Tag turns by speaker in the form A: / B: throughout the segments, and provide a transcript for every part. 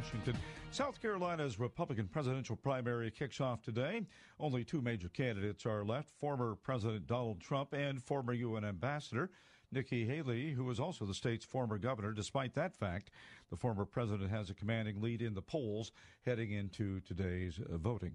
A: Washington. South Carolina's Republican presidential primary kicks off today. Only two major candidates are left former President Donald Trump and former UN Ambassador Nikki Haley, who was also the state's former governor. Despite that fact, the former president has a commanding lead in the polls heading into today's uh, voting.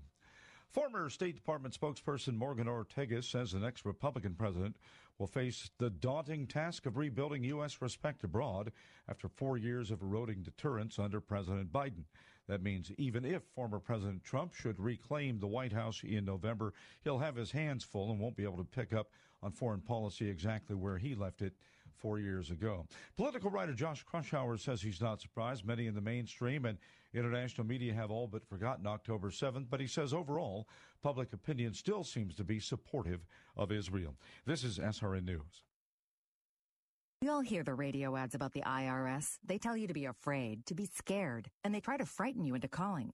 A: Former State Department spokesperson Morgan Ortagus says the next Republican president will face the daunting task of rebuilding U.S. respect abroad after four years of eroding deterrence under President Biden. That means even if former President Trump should reclaim the White House in November, he'll have his hands full and won't be able to pick up on foreign policy exactly where he left it four years ago. Political writer Josh Kraushaar says he's not surprised. Many in the mainstream and international media have all but forgotten October 7th, but he says overall, public opinion still seems to be supportive of Israel. This is SRN News.
B: We all hear the radio ads about the IRS. They tell you to be afraid, to be scared, and they try to frighten you into calling.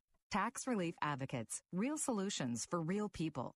B: Tax Relief Advocates, real solutions for real people.